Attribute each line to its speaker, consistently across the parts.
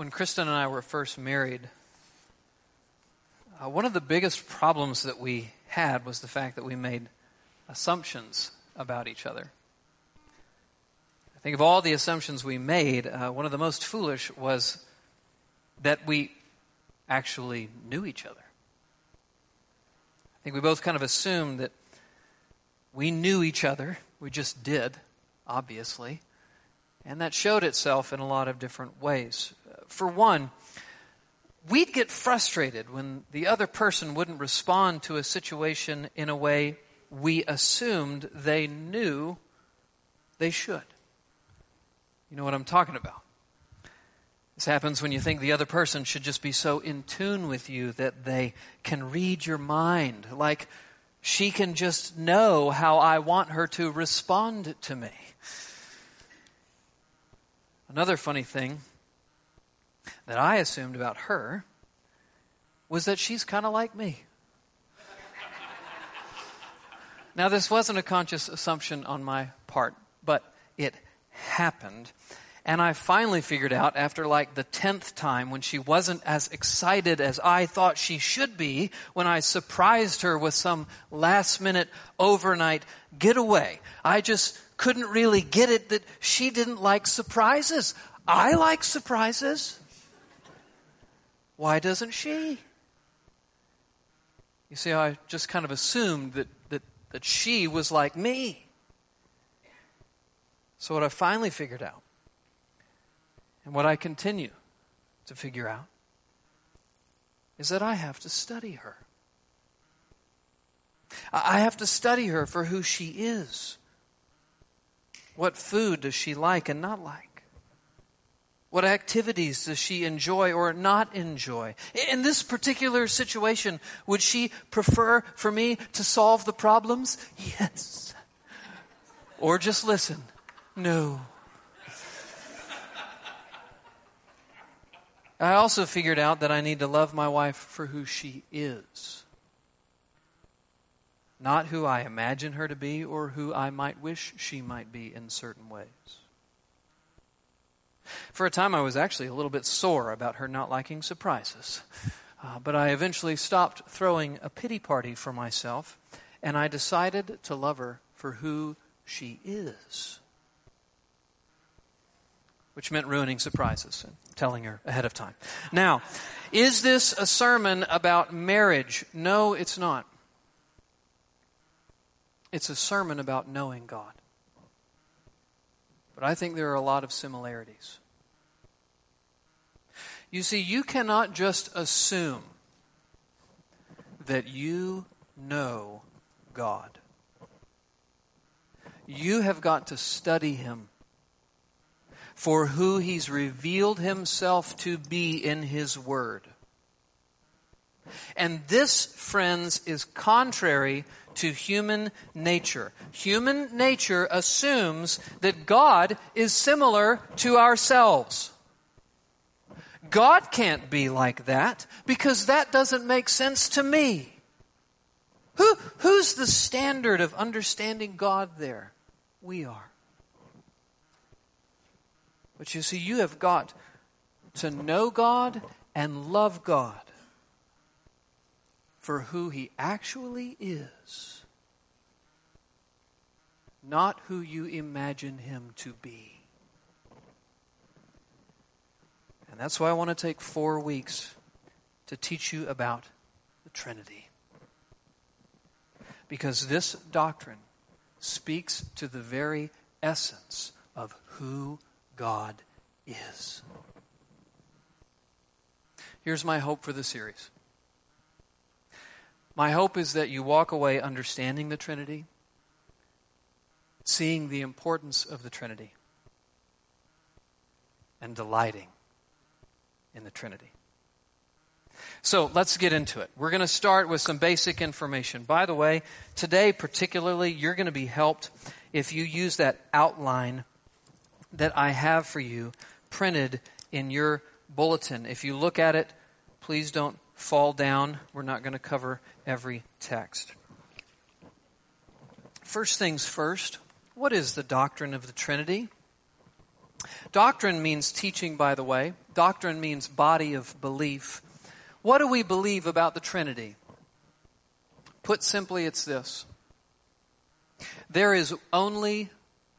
Speaker 1: when Kristen and I were first married, uh, one of the biggest problems that we had was the fact that we made assumptions about each other. I think of all the assumptions we made, uh, one of the most foolish was that we actually knew each other. I think we both kind of assumed that we knew each other. We just did, obviously. And that showed itself in a lot of different ways. For one, we'd get frustrated when the other person wouldn't respond to a situation in a way we assumed they knew they should. You know what I'm talking about? This happens when you think the other person should just be so in tune with you that they can read your mind, like she can just know how I want her to respond to me. Another funny thing that I assumed about her was that she's kind of like me. now, this wasn't a conscious assumption on my part, but it happened. And I finally figured out after like the tenth time when she wasn't as excited as I thought she should be when I surprised her with some last minute overnight getaway. I just couldn't really get it that she didn't like surprises. I like surprises. Why doesn't she? You see, I just kind of assumed that, that, that she was like me. So, what I finally figured out, and what I continue to figure out, is that I have to study her. I have to study her for who she is. What food does she like and not like? What activities does she enjoy or not enjoy? In this particular situation, would she prefer for me to solve the problems? Yes. Or just listen? No. I also figured out that I need to love my wife for who she is. Not who I imagine her to be or who I might wish she might be in certain ways. For a time, I was actually a little bit sore about her not liking surprises. Uh, but I eventually stopped throwing a pity party for myself, and I decided to love her for who she is which meant ruining surprises and telling her ahead of time. Now, is this a sermon about marriage? No, it's not. It's a sermon about knowing God. But I think there are a lot of similarities. You see, you cannot just assume that you know God. You have got to study Him for who he's revealed himself to be in his word. And this, friends, is contrary to human nature. Human nature assumes that God is similar to ourselves. God can't be like that because that doesn't make sense to me. Who, who's the standard of understanding God there? We are. But you see, you have got to know God and love God for who He actually is, not who you imagine Him to be. And that's why I want to take four weeks to teach you about the Trinity. Because this doctrine speaks to the very essence of who God is. Here's my hope for the series. My hope is that you walk away understanding the Trinity, seeing the importance of the Trinity, and delighting in the Trinity. So let's get into it. We're going to start with some basic information. By the way, today particularly, you're going to be helped if you use that outline that I have for you printed in your bulletin. If you look at it, please don't fall down. We're not going to cover every text. First things first, what is the doctrine of the Trinity? Doctrine means teaching, by the way. Doctrine means body of belief. What do we believe about the Trinity? Put simply, it's this there is only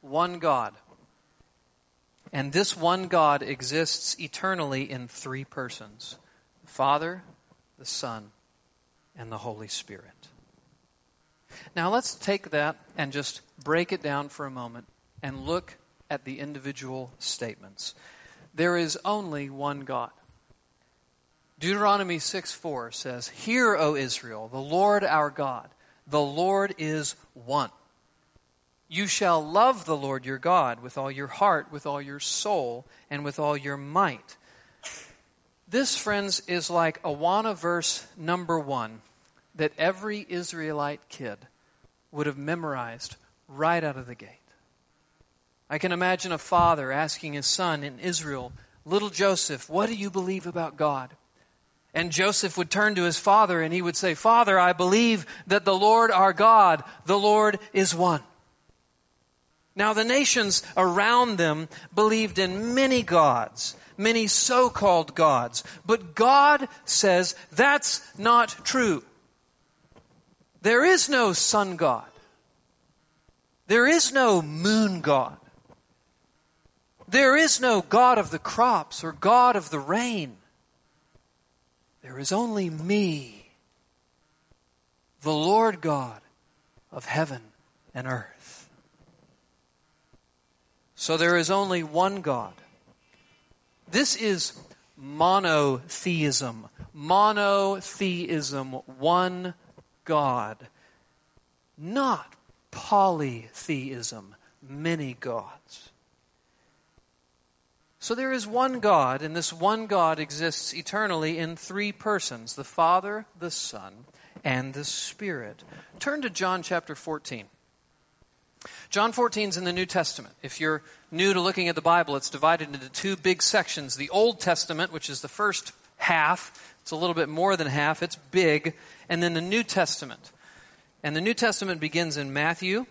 Speaker 1: one God. And this one God exists eternally in three persons the Father, the Son, and the Holy Spirit. Now let's take that and just break it down for a moment and look at the individual statements. There is only one God. Deuteronomy 6 4 says, Hear, O Israel, the Lord our God, the Lord is one. You shall love the Lord your God with all your heart, with all your soul, and with all your might. This, friends, is like Awana verse number one that every Israelite kid would have memorized right out of the gate. I can imagine a father asking his son in Israel, Little Joseph, what do you believe about God? And Joseph would turn to his father and he would say, Father, I believe that the Lord our God, the Lord is one. Now, the nations around them believed in many gods, many so called gods, but God says that's not true. There is no sun god, there is no moon god, there is no God of the crops or God of the rain. There is only me, the Lord God of heaven and earth. So there is only one God. This is monotheism. Monotheism, one God. Not polytheism, many gods. So there is one God, and this one God exists eternally in three persons the Father, the Son, and the Spirit. Turn to John chapter 14. John 14 is in the New Testament. If you're new to looking at the Bible, it's divided into two big sections. The Old Testament, which is the first half, it's a little bit more than half, it's big, and then the New Testament. And the New Testament begins in Matthew.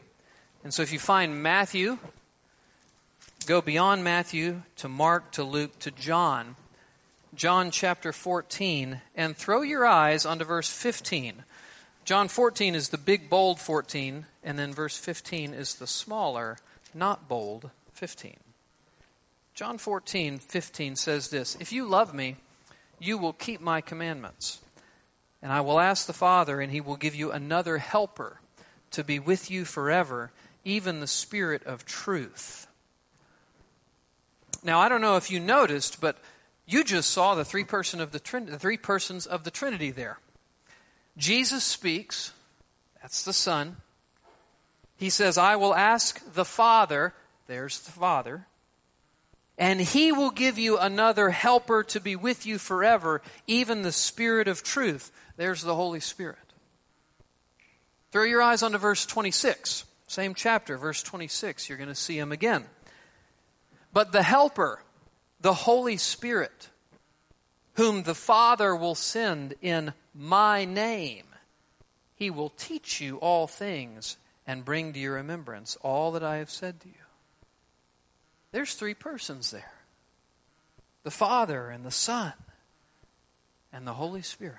Speaker 1: And so if you find Matthew, go beyond Matthew to Mark to Luke to John. John chapter 14, and throw your eyes onto verse 15. John 14 is the big, bold 14, and then verse 15 is the smaller, not bold 15. John 14, 15 says this If you love me, you will keep my commandments. And I will ask the Father, and he will give you another helper to be with you forever, even the Spirit of truth. Now, I don't know if you noticed, but you just saw the three person of the, Trin- the three persons of the Trinity there. Jesus speaks, that's the Son. He says, I will ask the Father, there's the Father, and He will give you another helper to be with you forever, even the Spirit of truth. There's the Holy Spirit. Throw your eyes onto verse 26, same chapter, verse 26. You're going to see Him again. But the Helper, the Holy Spirit, whom the Father will send in my name, he will teach you all things and bring to your remembrance all that I have said to you. There's three persons there the Father and the Son and the Holy Spirit.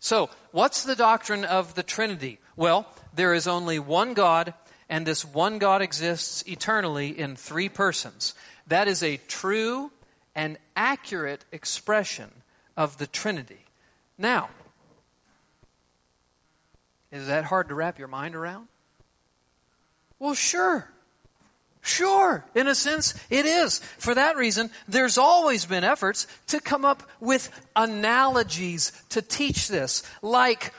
Speaker 1: So, what's the doctrine of the Trinity? Well, there is only one God, and this one God exists eternally in three persons. That is a true and accurate expression of the Trinity. Now, is that hard to wrap your mind around? Well, sure. Sure, in a sense, it is. For that reason, there's always been efforts to come up with analogies to teach this, like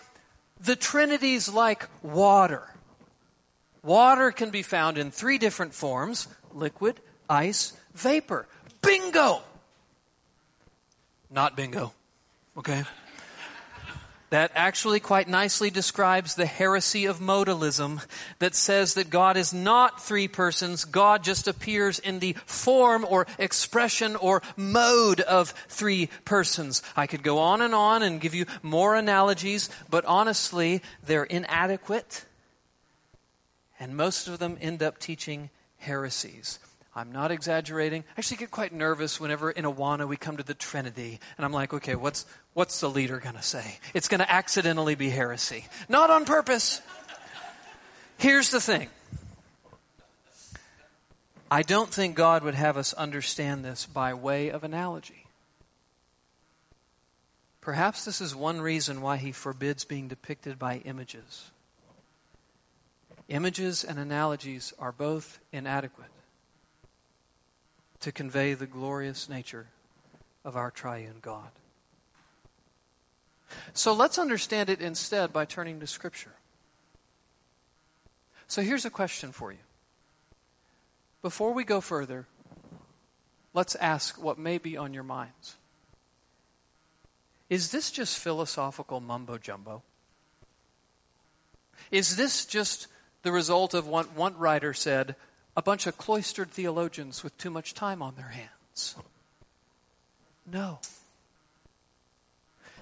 Speaker 1: the Trinity's like water. Water can be found in three different forms liquid, ice, vapor. Bingo! Not bingo. Okay? That actually quite nicely describes the heresy of modalism that says that God is not three persons. God just appears in the form or expression or mode of three persons. I could go on and on and give you more analogies, but honestly, they're inadequate. And most of them end up teaching heresies. I'm not exaggerating. I actually get quite nervous whenever in Awana we come to the Trinity. And I'm like, okay, what's, what's the leader going to say? It's going to accidentally be heresy. Not on purpose. Here's the thing I don't think God would have us understand this by way of analogy. Perhaps this is one reason why he forbids being depicted by images. Images and analogies are both inadequate to convey the glorious nature of our triune God. So let's understand it instead by turning to Scripture. So here's a question for you. Before we go further, let's ask what may be on your minds. Is this just philosophical mumbo jumbo? Is this just the result of what one writer said a bunch of cloistered theologians with too much time on their hands. No.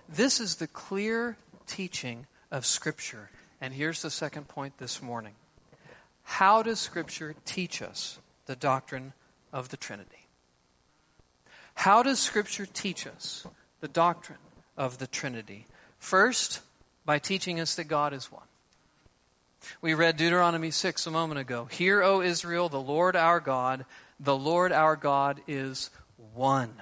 Speaker 1: This is the clear teaching of Scripture. And here's the second point this morning How does Scripture teach us the doctrine of the Trinity? How does Scripture teach us the doctrine of the Trinity? First, by teaching us that God is one. We read Deuteronomy 6 a moment ago. Hear, O Israel, the Lord our God, the Lord our God is one.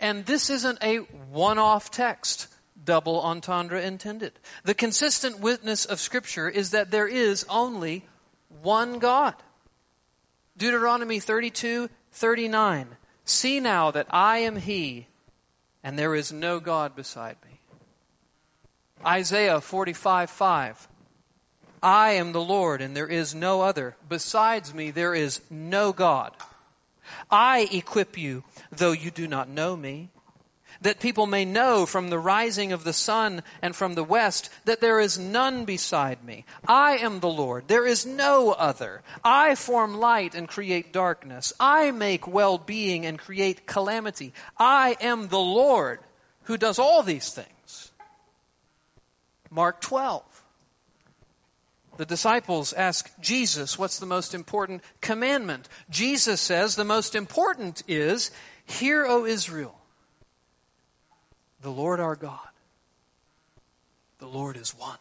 Speaker 1: And this isn't a one off text, double entendre intended. The consistent witness of Scripture is that there is only one God. Deuteronomy 32 39. See now that I am He, and there is no God beside me. Isaiah 45 5. I am the Lord, and there is no other. Besides me, there is no God. I equip you, though you do not know me, that people may know from the rising of the sun and from the west that there is none beside me. I am the Lord, there is no other. I form light and create darkness. I make well being and create calamity. I am the Lord who does all these things. Mark 12. The disciples ask Jesus, what's the most important commandment? Jesus says the most important is, Hear, O Israel, the Lord our God, the Lord is one.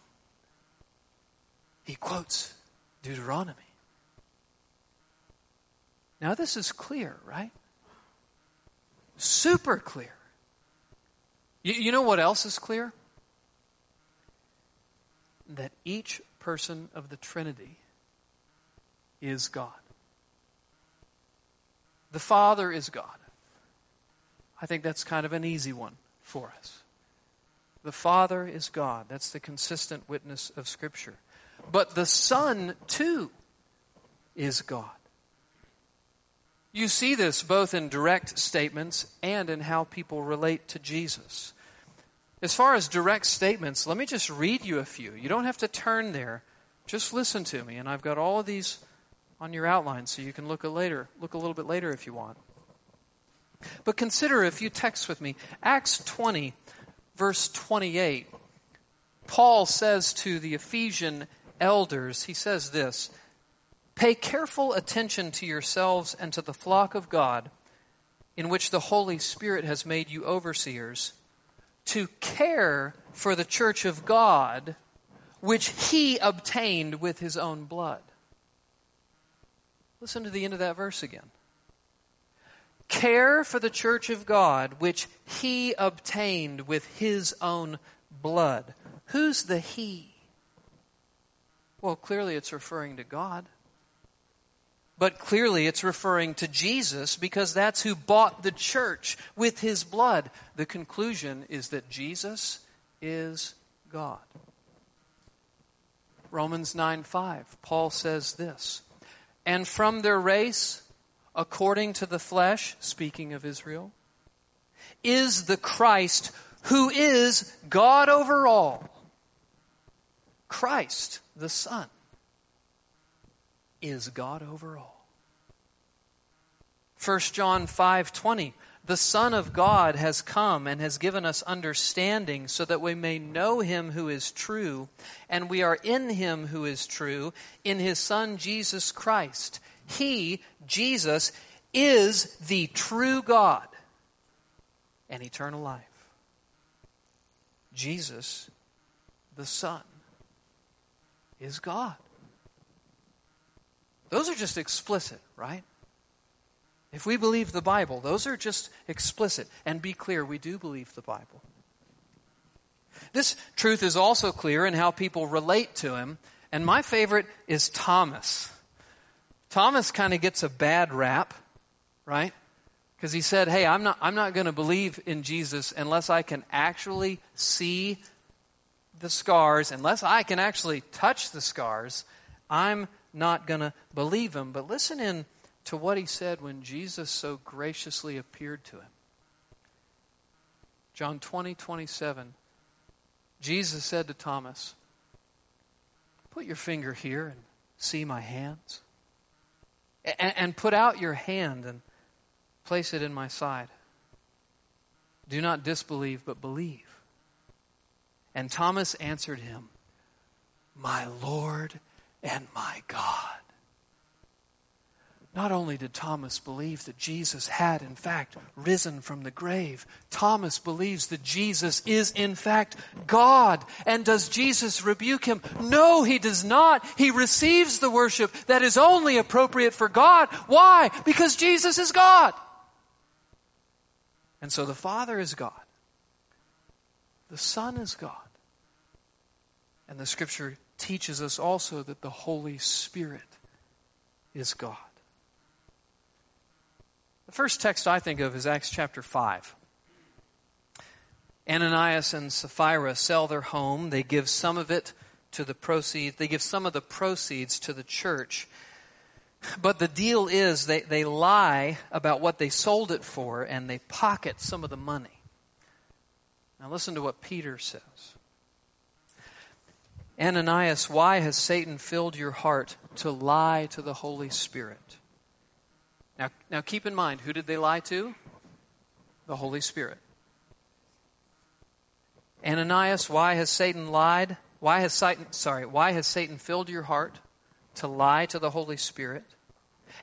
Speaker 1: He quotes Deuteronomy. Now, this is clear, right? Super clear. You, you know what else is clear? That each person of the Trinity is God. The Father is God. I think that's kind of an easy one for us. The Father is God. That's the consistent witness of Scripture. But the Son, too, is God. You see this both in direct statements and in how people relate to Jesus. As far as direct statements, let me just read you a few. You don't have to turn there. Just listen to me. And I've got all of these on your outline so you can look a later, look a little bit later if you want. But consider a few texts with me. Acts 20, verse 28. Paul says to the Ephesian elders, he says this Pay careful attention to yourselves and to the flock of God, in which the Holy Spirit has made you overseers to care for the church of God, which he obtained with his own blood. Listen to the end of that verse again. Care for the church of God, which he obtained with his own blood. Who's the he? Well, clearly it's referring to God. But clearly it's referring to Jesus because that's who bought the church with his blood. The conclusion is that Jesus is God. Romans 9 5, Paul says this And from their race, according to the flesh, speaking of Israel, is the Christ who is God over all. Christ, the Son is God over all. 1 John 5:20 The Son of God has come and has given us understanding so that we may know him who is true and we are in him who is true in his son Jesus Christ. He, Jesus, is the true God and eternal life. Jesus, the Son, is God. Those are just explicit, right? If we believe the Bible, those are just explicit. And be clear, we do believe the Bible. This truth is also clear in how people relate to him. And my favorite is Thomas. Thomas kind of gets a bad rap, right? Because he said, Hey, I'm not, I'm not going to believe in Jesus unless I can actually see the scars, unless I can actually touch the scars. I'm not going to believe him. But listen in to what he said when Jesus so graciously appeared to him. John 20, 27. Jesus said to Thomas, Put your finger here and see my hands. And, and put out your hand and place it in my side. Do not disbelieve, but believe. And Thomas answered him, My Lord and my God. Not only did Thomas believe that Jesus had, in fact, risen from the grave, Thomas believes that Jesus is, in fact, God. And does Jesus rebuke him? No, he does not. He receives the worship that is only appropriate for God. Why? Because Jesus is God. And so the Father is God, the Son is God. And the Scripture teaches us also that the Holy Spirit is God. The first text I think of is Acts chapter 5. Ananias and Sapphira sell their home. They give some of it to the proceeds. They give some of the proceeds to the church. But the deal is they, they lie about what they sold it for and they pocket some of the money. Now listen to what Peter says. Ananias, why has Satan filled your heart to lie to the Holy Spirit? Now, now keep in mind, who did they lie to? The Holy Spirit. Ananias, why has Satan lied? Why has Satan, sorry, why has Satan filled your heart to lie to the Holy Spirit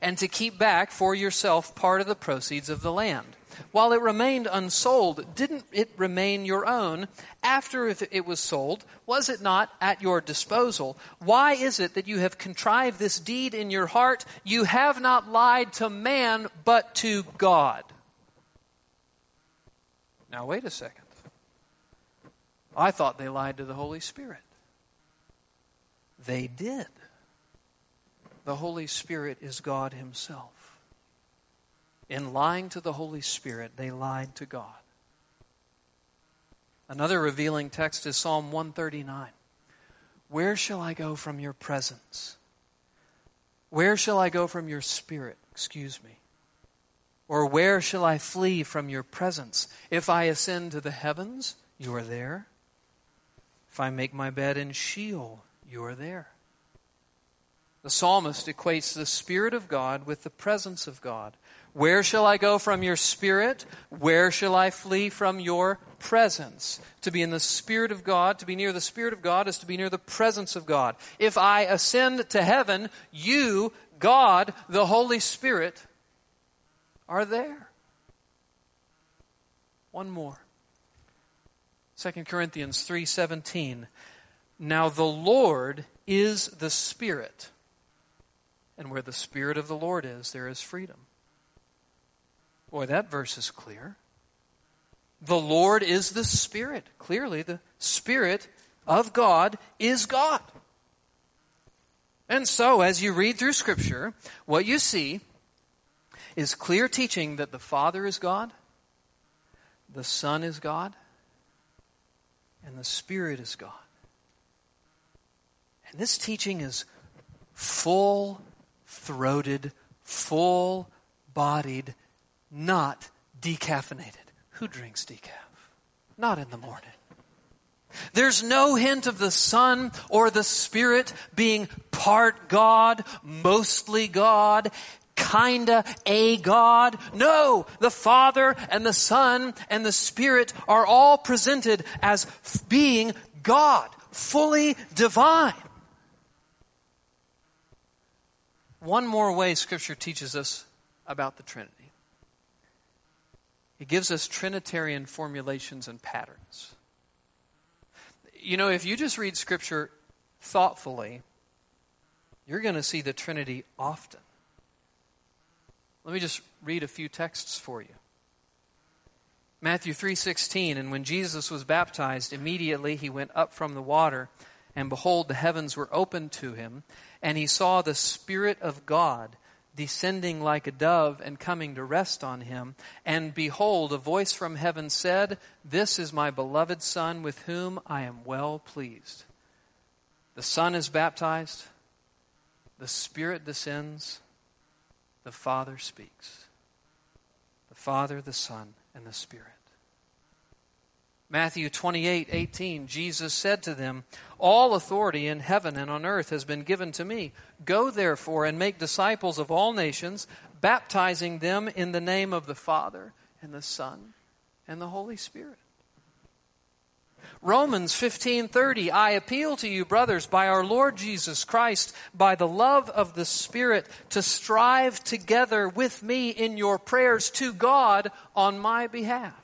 Speaker 1: and to keep back for yourself part of the proceeds of the land? While it remained unsold, didn't it remain your own? After it was sold, was it not at your disposal? Why is it that you have contrived this deed in your heart? You have not lied to man, but to God. Now, wait a second. I thought they lied to the Holy Spirit. They did. The Holy Spirit is God Himself. In lying to the Holy Spirit, they lied to God. Another revealing text is Psalm 139. Where shall I go from your presence? Where shall I go from your spirit? Excuse me. Or where shall I flee from your presence? If I ascend to the heavens, you are there. If I make my bed in Sheol, you are there. The psalmist equates the Spirit of God with the presence of God. Where shall I go from your spirit? Where shall I flee from your presence? To be in the Spirit of God, to be near the Spirit of God, is to be near the presence of God. If I ascend to heaven, you, God, the Holy Spirit, are there. One more. 2 Corinthians 3:17 Now the Lord is the Spirit and where the Spirit of the Lord is there is freedom Boy, that verse is clear. The Lord is the Spirit. Clearly, the Spirit of God is God. And so, as you read through Scripture, what you see is clear teaching that the Father is God, the Son is God, and the Spirit is God. And this teaching is full throated, full bodied not decaffeinated. Who drinks decaf? Not in the morning. There's no hint of the Son or the Spirit being part God, mostly God, kinda a God. No, the Father and the Son and the Spirit are all presented as being God, fully divine. One more way Scripture teaches us about the Trinity. He gives us Trinitarian formulations and patterns. You know, if you just read Scripture thoughtfully, you're going to see the Trinity often. Let me just read a few texts for you. Matthew 3:16 and when Jesus was baptized immediately he went up from the water and behold the heavens were opened to him and he saw the spirit of God descending like a dove and coming to rest on him. And behold, a voice from heaven said, This is my beloved Son with whom I am well pleased. The Son is baptized, the Spirit descends, the Father speaks. The Father, the Son, and the Spirit. Matthew 28 18, Jesus said to them, All authority in heaven and on earth has been given to me. Go therefore and make disciples of all nations, baptizing them in the name of the Father and the Son and the Holy Spirit. Romans 15:30 I appeal to you brothers by our Lord Jesus Christ by the love of the Spirit to strive together with me in your prayers to God on my behalf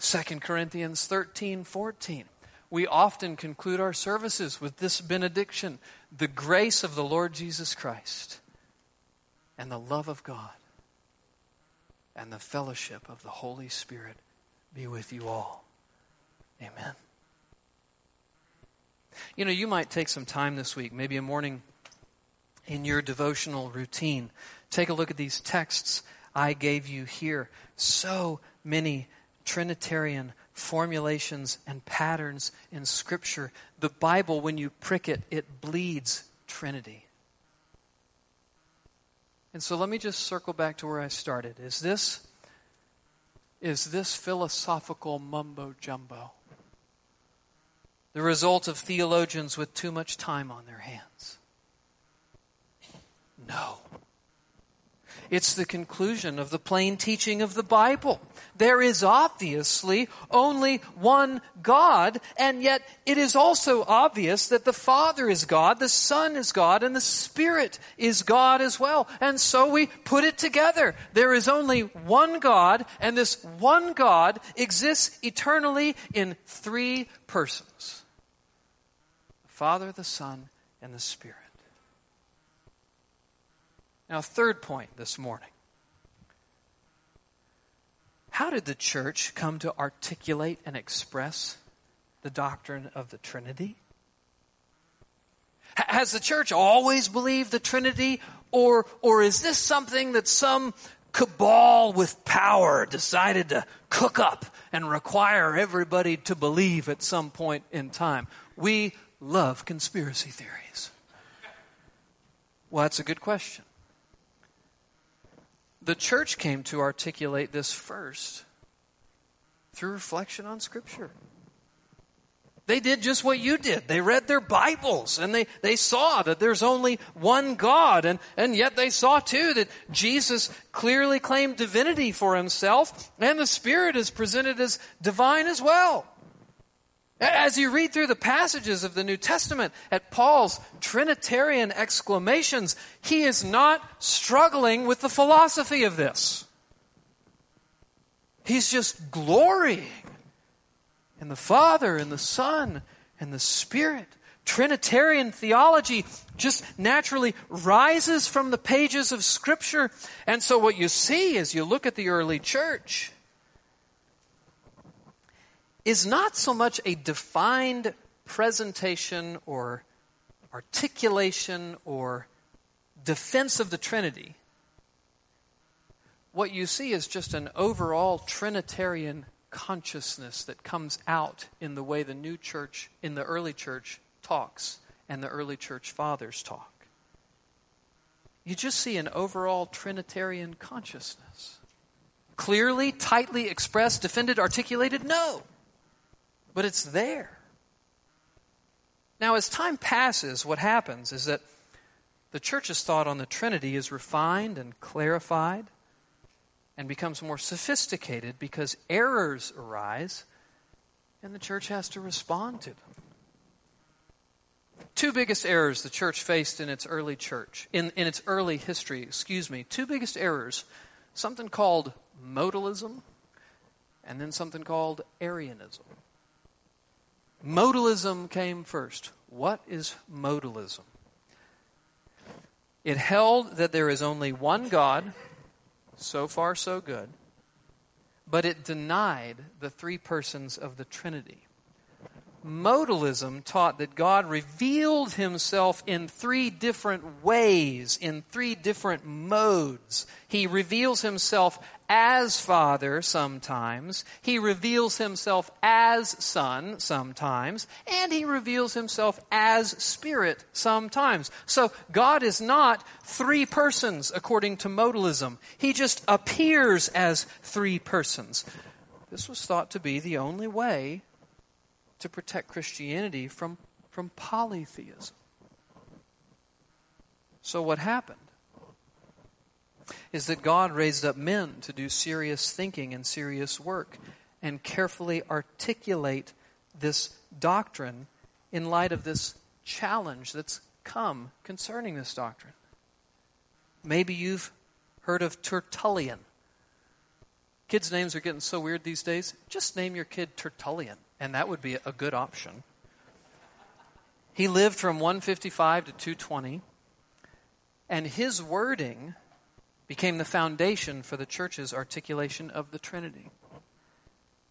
Speaker 1: 2 Corinthians 13 14. We often conclude our services with this benediction the grace of the Lord Jesus Christ, and the love of God, and the fellowship of the Holy Spirit be with you all. Amen. You know, you might take some time this week, maybe a morning in your devotional routine. Take a look at these texts I gave you here. So many Trinitarian formulations and patterns in Scripture. The Bible, when you prick it, it bleeds Trinity. And so let me just circle back to where I started. Is this is this philosophical mumbo jumbo the result of theologians with too much time on their hands? No. It's the conclusion of the plain teaching of the Bible. There is obviously only one God, and yet it is also obvious that the Father is God, the Son is God, and the Spirit is God as well. And so we put it together. There is only one God, and this one God exists eternally in three persons the Father, the Son, and the Spirit. Now, third point this morning. How did the church come to articulate and express the doctrine of the Trinity? Has the church always believed the Trinity, or, or is this something that some cabal with power decided to cook up and require everybody to believe at some point in time? We love conspiracy theories. Well, that's a good question. The church came to articulate this first through reflection on Scripture. They did just what you did. They read their Bibles and they, they saw that there's only one God. And, and yet they saw too that Jesus clearly claimed divinity for himself and the Spirit is presented as divine as well. As you read through the passages of the New Testament at Paul's Trinitarian exclamations, he is not struggling with the philosophy of this. He's just glorying in the Father and the Son and the Spirit. Trinitarian theology just naturally rises from the pages of Scripture. And so what you see as you look at the early church is not so much a defined presentation or articulation or defense of the Trinity. What you see is just an overall Trinitarian consciousness that comes out in the way the new church, in the early church, talks and the early church fathers talk. You just see an overall Trinitarian consciousness. Clearly, tightly expressed, defended, articulated? No but it's there. Now, as time passes, what happens is that the church's thought on the Trinity is refined and clarified and becomes more sophisticated because errors arise and the church has to respond to them. two biggest errors the church faced in its early church, in, in its early history, excuse me, two biggest errors something called modalism and then something called Arianism. Modalism came first. What is modalism? It held that there is only one God, so far so good, but it denied the three persons of the Trinity modalism taught that God revealed himself in three different ways, in three different modes. He reveals himself as Father sometimes, he reveals himself as Son sometimes, and he reveals himself as Spirit sometimes. So God is not three persons according to modalism. He just appears as three persons. This was thought to be the only way to protect Christianity from, from polytheism. So, what happened is that God raised up men to do serious thinking and serious work and carefully articulate this doctrine in light of this challenge that's come concerning this doctrine. Maybe you've heard of Tertullian. Kids' names are getting so weird these days. Just name your kid Tertullian and that would be a good option. He lived from 155 to 220, and his wording became the foundation for the church's articulation of the Trinity.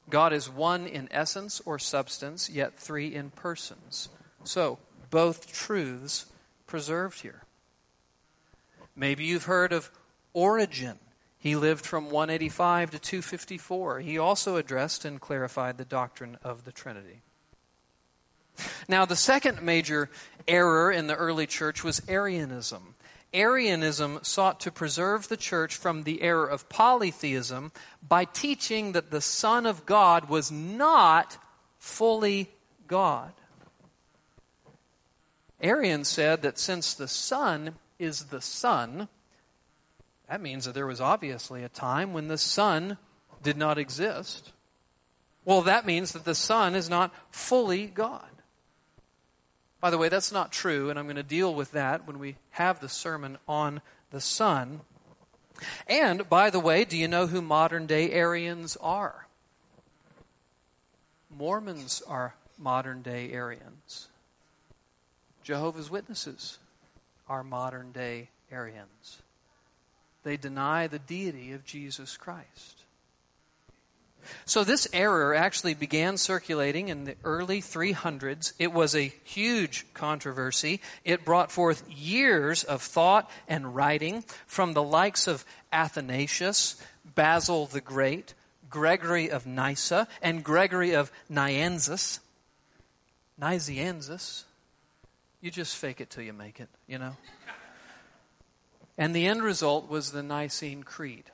Speaker 1: God is one in essence or substance, yet three in persons. So, both truths preserved here. Maybe you've heard of Origen. He lived from 185 to 254. He also addressed and clarified the doctrine of the Trinity. Now, the second major error in the early church was Arianism. Arianism sought to preserve the church from the error of polytheism by teaching that the Son of God was not fully God. Arian said that since the Son is the Son, that means that there was obviously a time when the Son did not exist. Well, that means that the Son is not fully God. By the way, that's not true, and I'm going to deal with that when we have the sermon on the Son. And, by the way, do you know who modern day Arians are? Mormons are modern day Arians. Jehovah's Witnesses are modern day Arians they deny the deity of Jesus Christ. So, this error actually began circulating in the early 300s. It was a huge controversy. It brought forth years of thought and writing from the likes of Athanasius, Basil the Great, Gregory of Nyssa, and Gregory of Nazianzus. Nazianzus. You just fake it till you make it, you know? And the end result was the Nicene Creed.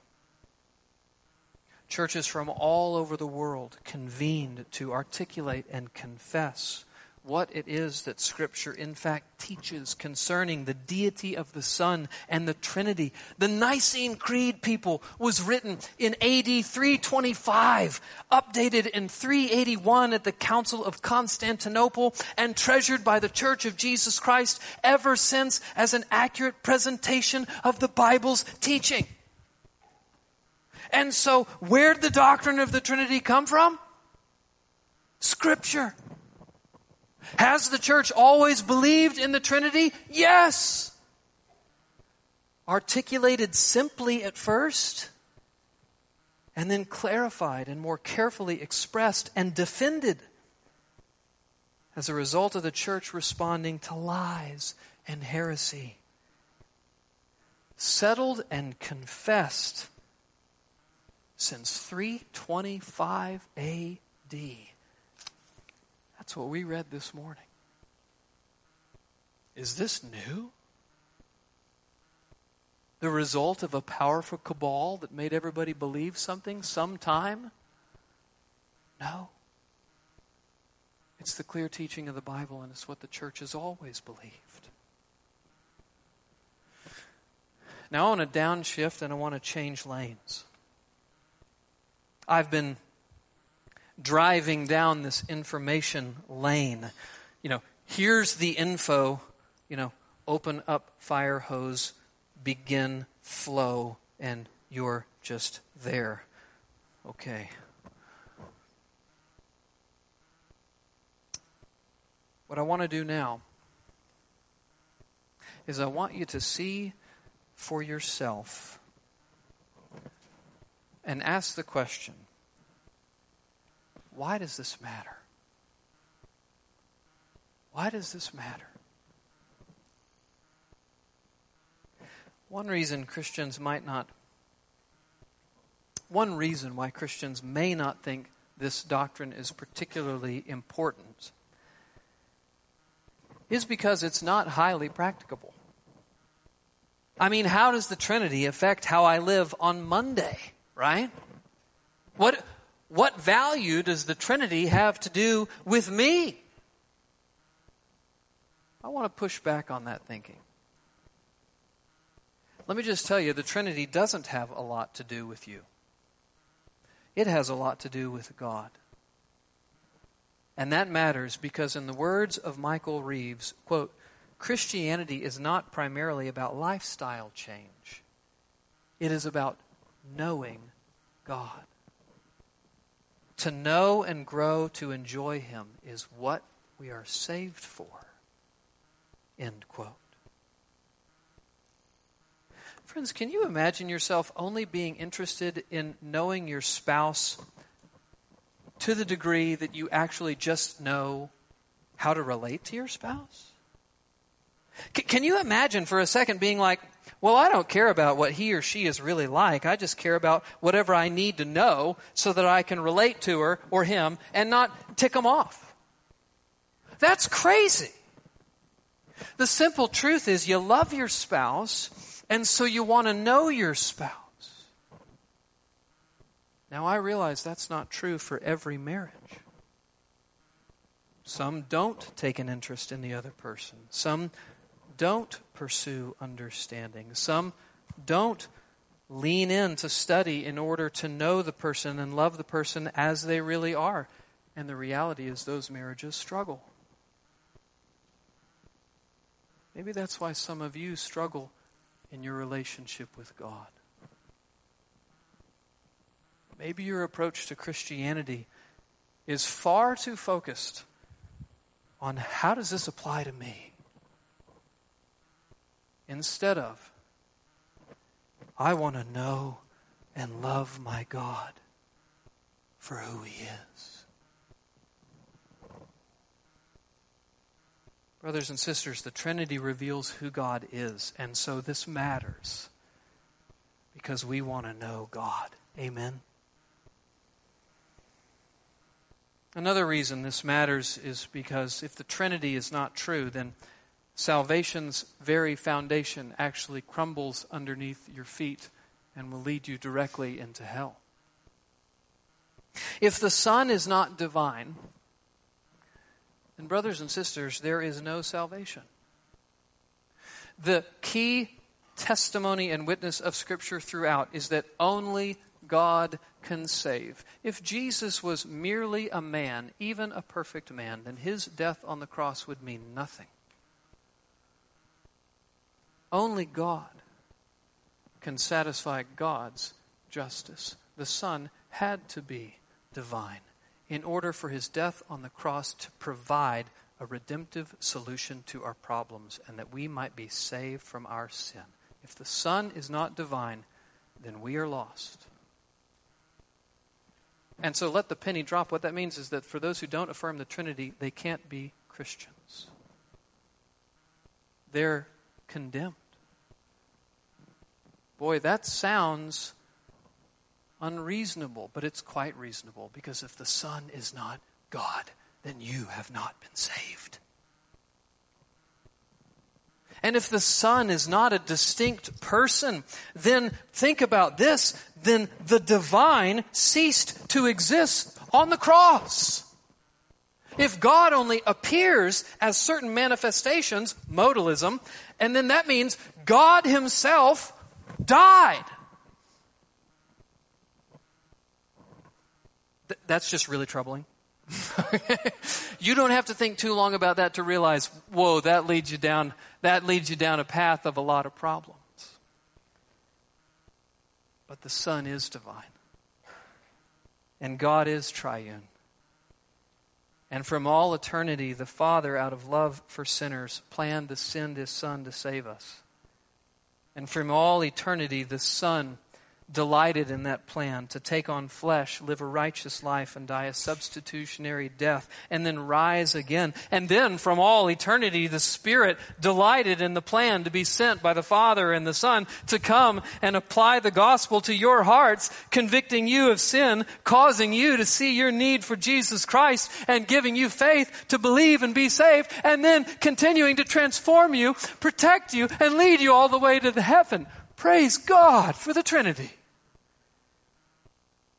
Speaker 1: Churches from all over the world convened to articulate and confess what it is that Scripture in fact teaches concerning the deity of the Son and the Trinity. The Nicene Creed, people, was written in AD 325, updated in 381 at the Council of Constantinople, and treasured by the Church of Jesus Christ ever since as an accurate presentation of the Bible's teaching. And so, where'd the doctrine of the Trinity come from? Scripture. Has the church always believed in the Trinity? Yes. Articulated simply at first, and then clarified and more carefully expressed and defended as a result of the church responding to lies and heresy. Settled and confessed since 325 AD. That's what we read this morning. Is this new? The result of a powerful cabal that made everybody believe something sometime? No. It's the clear teaching of the Bible, and it's what the church has always believed. Now I want to downshift and I want to change lanes. I've been driving down this information lane. You know, here's the info, you know, open up fire hose, begin flow, and you're just there. Okay. What I want to do now is I want you to see for yourself and ask the question why does this matter? Why does this matter? One reason Christians might not, one reason why Christians may not think this doctrine is particularly important is because it's not highly practicable. I mean, how does the Trinity affect how I live on Monday, right? What, what value does the Trinity have to do with me? I want to push back on that thinking. Let me just tell you the Trinity doesn't have a lot to do with you, it has a lot to do with God. And that matters because, in the words of Michael Reeves, quote, Christianity is not primarily about lifestyle change, it is about knowing God. To know and grow to enjoy Him is what we are saved for. End quote. Friends, can you imagine yourself only being interested in knowing your spouse to the degree that you actually just know how to relate to your spouse? C- can you imagine for a second being like, well, I don't care about what he or she is really like. I just care about whatever I need to know so that I can relate to her or him and not tick them off. That's crazy. The simple truth is you love your spouse, and so you want to know your spouse. Now, I realize that's not true for every marriage. Some don't take an interest in the other person. Some don't pursue understanding. Some don't lean in to study in order to know the person and love the person as they really are. And the reality is, those marriages struggle. Maybe that's why some of you struggle in your relationship with God. Maybe your approach to Christianity is far too focused on how does this apply to me? Instead of, I want to know and love my God for who He is. Brothers and sisters, the Trinity reveals who God is, and so this matters because we want to know God. Amen. Another reason this matters is because if the Trinity is not true, then salvation's very foundation actually crumbles underneath your feet and will lead you directly into hell. If the Son is not divine, then, brothers and sisters, there is no salvation. The key testimony and witness of Scripture throughout is that only God can save. If Jesus was merely a man, even a perfect man, then his death on the cross would mean nothing. Only God can satisfy God's justice. The Son had to be divine in order for his death on the cross to provide a redemptive solution to our problems and that we might be saved from our sin. If the Son is not divine, then we are lost. And so let the penny drop. What that means is that for those who don't affirm the Trinity, they can't be Christians. They're condemned. Boy, that sounds unreasonable, but it's quite reasonable because if the Son is not God, then you have not been saved. And if the Son is not a distinct person, then think about this. Then the divine ceased to exist on the cross. If God only appears as certain manifestations, modalism, and then that means God Himself died. Th- that's just really troubling. you don't have to think too long about that to realize, whoa, that leads you down, that leads you down a path of a lot of problems. But the Son is divine. And God is triune. And from all eternity, the Father, out of love for sinners, planned to send His Son to save us. And from all eternity, the Son delighted in that plan to take on flesh, live a righteous life, and die a substitutionary death, and then rise again. And then, from all eternity, the Spirit delighted in the plan to be sent by the Father and the Son to come and apply the gospel to your hearts, convicting you of sin, causing you to see your need for Jesus Christ, and giving you faith to believe and be saved, and then continuing to transform you, protect you, and lead you all the way to the heaven. Praise God for the Trinity.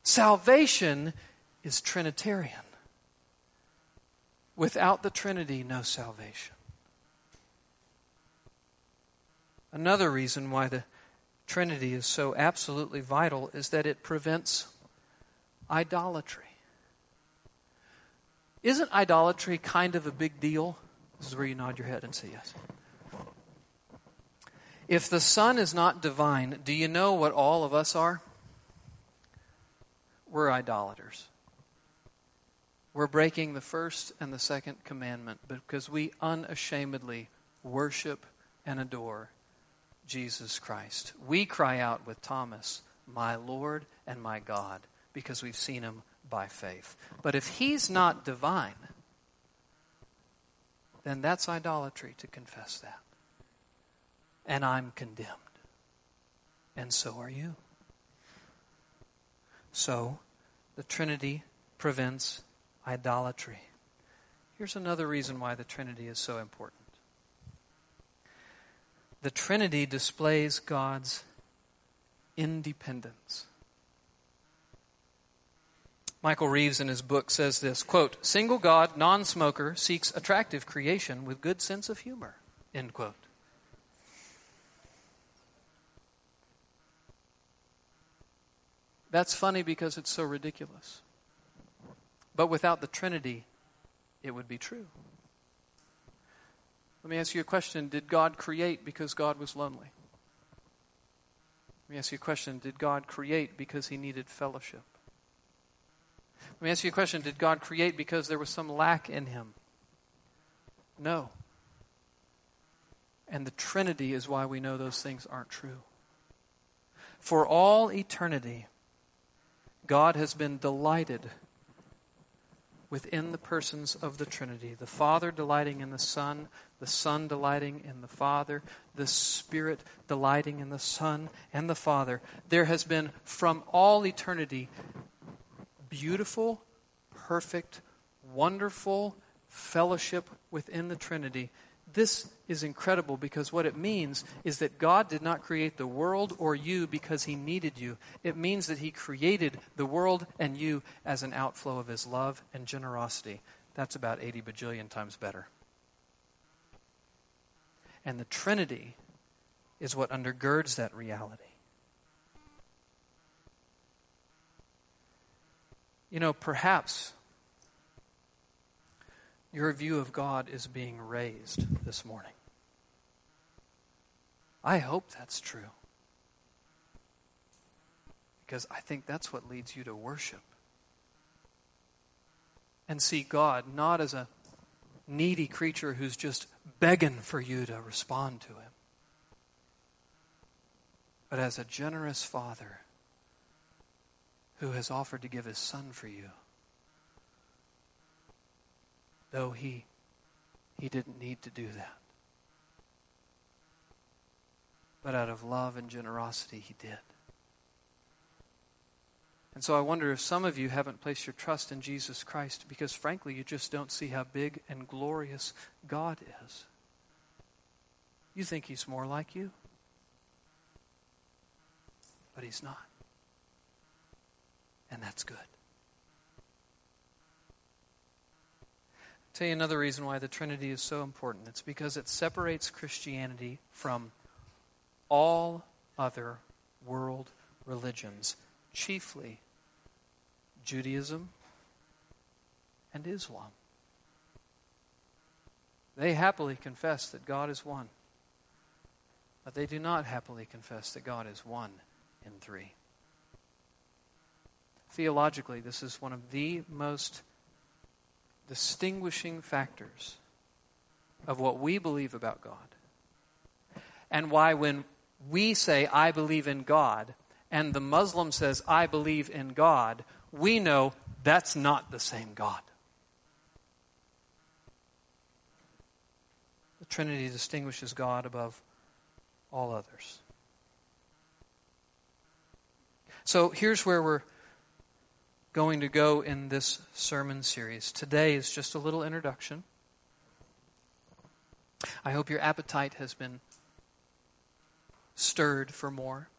Speaker 1: Salvation is Trinitarian. Without the Trinity, no salvation. Another reason why the Trinity is so absolutely vital is that it prevents idolatry. Isn't idolatry kind of a big deal? This is where you nod your head and say yes. If the Son is not divine, do you know what all of us are? We're idolaters. We're breaking the first and the second commandment because we unashamedly worship and adore Jesus Christ. We cry out with Thomas, My Lord and my God, because we've seen him by faith. But if he's not divine, then that's idolatry to confess that. And I'm condemned. And so are you. So, the Trinity prevents idolatry. Here's another reason why the Trinity is so important the Trinity displays God's independence. Michael Reeves in his book says this quote, single God, non smoker, seeks attractive creation with good sense of humor. End quote. That's funny because it's so ridiculous. But without the Trinity, it would be true. Let me ask you a question Did God create because God was lonely? Let me ask you a question Did God create because he needed fellowship? Let me ask you a question Did God create because there was some lack in him? No. And the Trinity is why we know those things aren't true. For all eternity, God has been delighted within the persons of the Trinity the Father delighting in the Son, the Son delighting in the Father, the Spirit delighting in the Son and the Father. There has been from all eternity beautiful, perfect, wonderful fellowship within the Trinity this is incredible because what it means is that God did not create the world or you because he needed you. It means that he created the world and you as an outflow of his love and generosity. That's about 80 bajillion times better. And the Trinity is what undergirds that reality. You know, perhaps your view of God is being raised this morning. I hope that's true. Because I think that's what leads you to worship. And see God not as a needy creature who's just begging for you to respond to Him, but as a generous Father who has offered to give His Son for you though he, he didn't need to do that. But out of love and generosity, he did. And so I wonder if some of you haven't placed your trust in Jesus Christ because, frankly, you just don't see how big and glorious God is. You think he's more like you, but he's not. And that's good. I'll tell you another reason why the Trinity is so important. It's because it separates Christianity from all other world religions, chiefly Judaism and Islam. They happily confess that God is one, but they do not happily confess that God is one in three. Theologically, this is one of the most distinguishing factors of what we believe about God. And why, when we say, I believe in God, and the Muslim says, I believe in God, we know that's not the same God. The Trinity distinguishes God above all others. So here's where we're going to go in this sermon series. Today is just a little introduction. I hope your appetite has been stirred for more.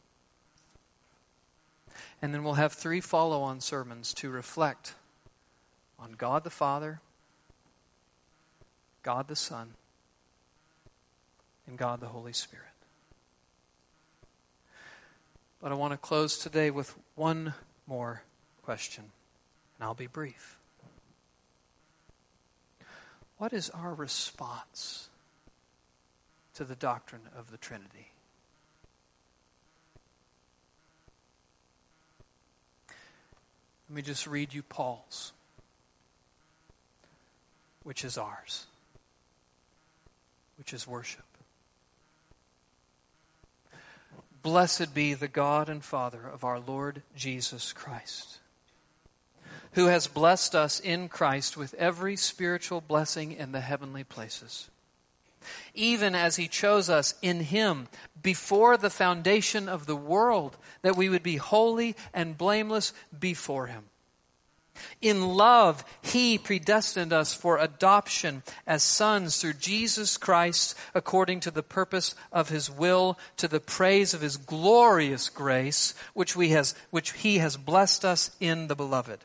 Speaker 1: And then we'll have three follow on sermons to reflect on God the Father, God the Son, and God the Holy Spirit. But I want to close today with one more question, and I'll be brief. What is our response to the doctrine of the Trinity? Let me just read you Paul's, which is ours, which is worship. Blessed be the God and Father of our Lord Jesus Christ, who has blessed us in Christ with every spiritual blessing in the heavenly places even as he chose us in him before the foundation of the world, that we would be holy and blameless before him. In love, He predestined us for adoption as sons through Jesus Christ according to the purpose of His will, to the praise of His glorious grace, which, we has, which He has blessed us in the Beloved.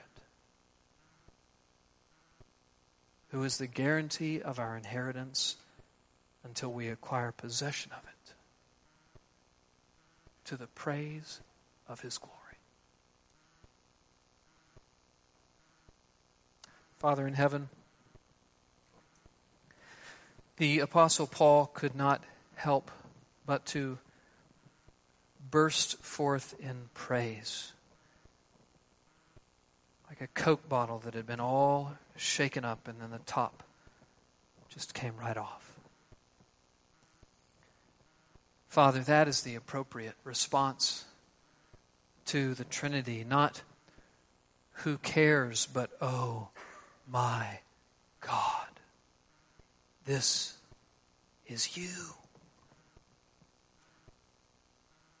Speaker 1: who is the guarantee of our inheritance until we acquire possession of it, to the praise of his glory. Father in heaven, the Apostle Paul could not help but to burst forth in praise like a Coke bottle that had been all shaken up and then the top just came right off. Father, that is the appropriate response to the Trinity, not who cares, but oh my God, this is you.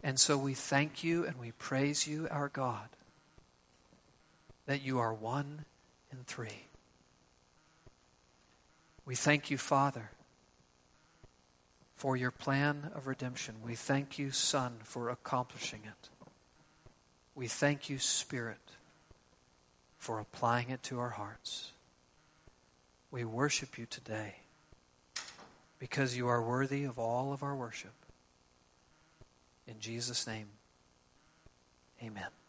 Speaker 1: And so we thank you and we praise you, our God, that you are one in three. We thank you, Father, for your plan of redemption. We thank you, Son, for accomplishing it. We thank you, Spirit, for applying it to our hearts. We worship you today because you are worthy of all of our worship. In Jesus' name, amen.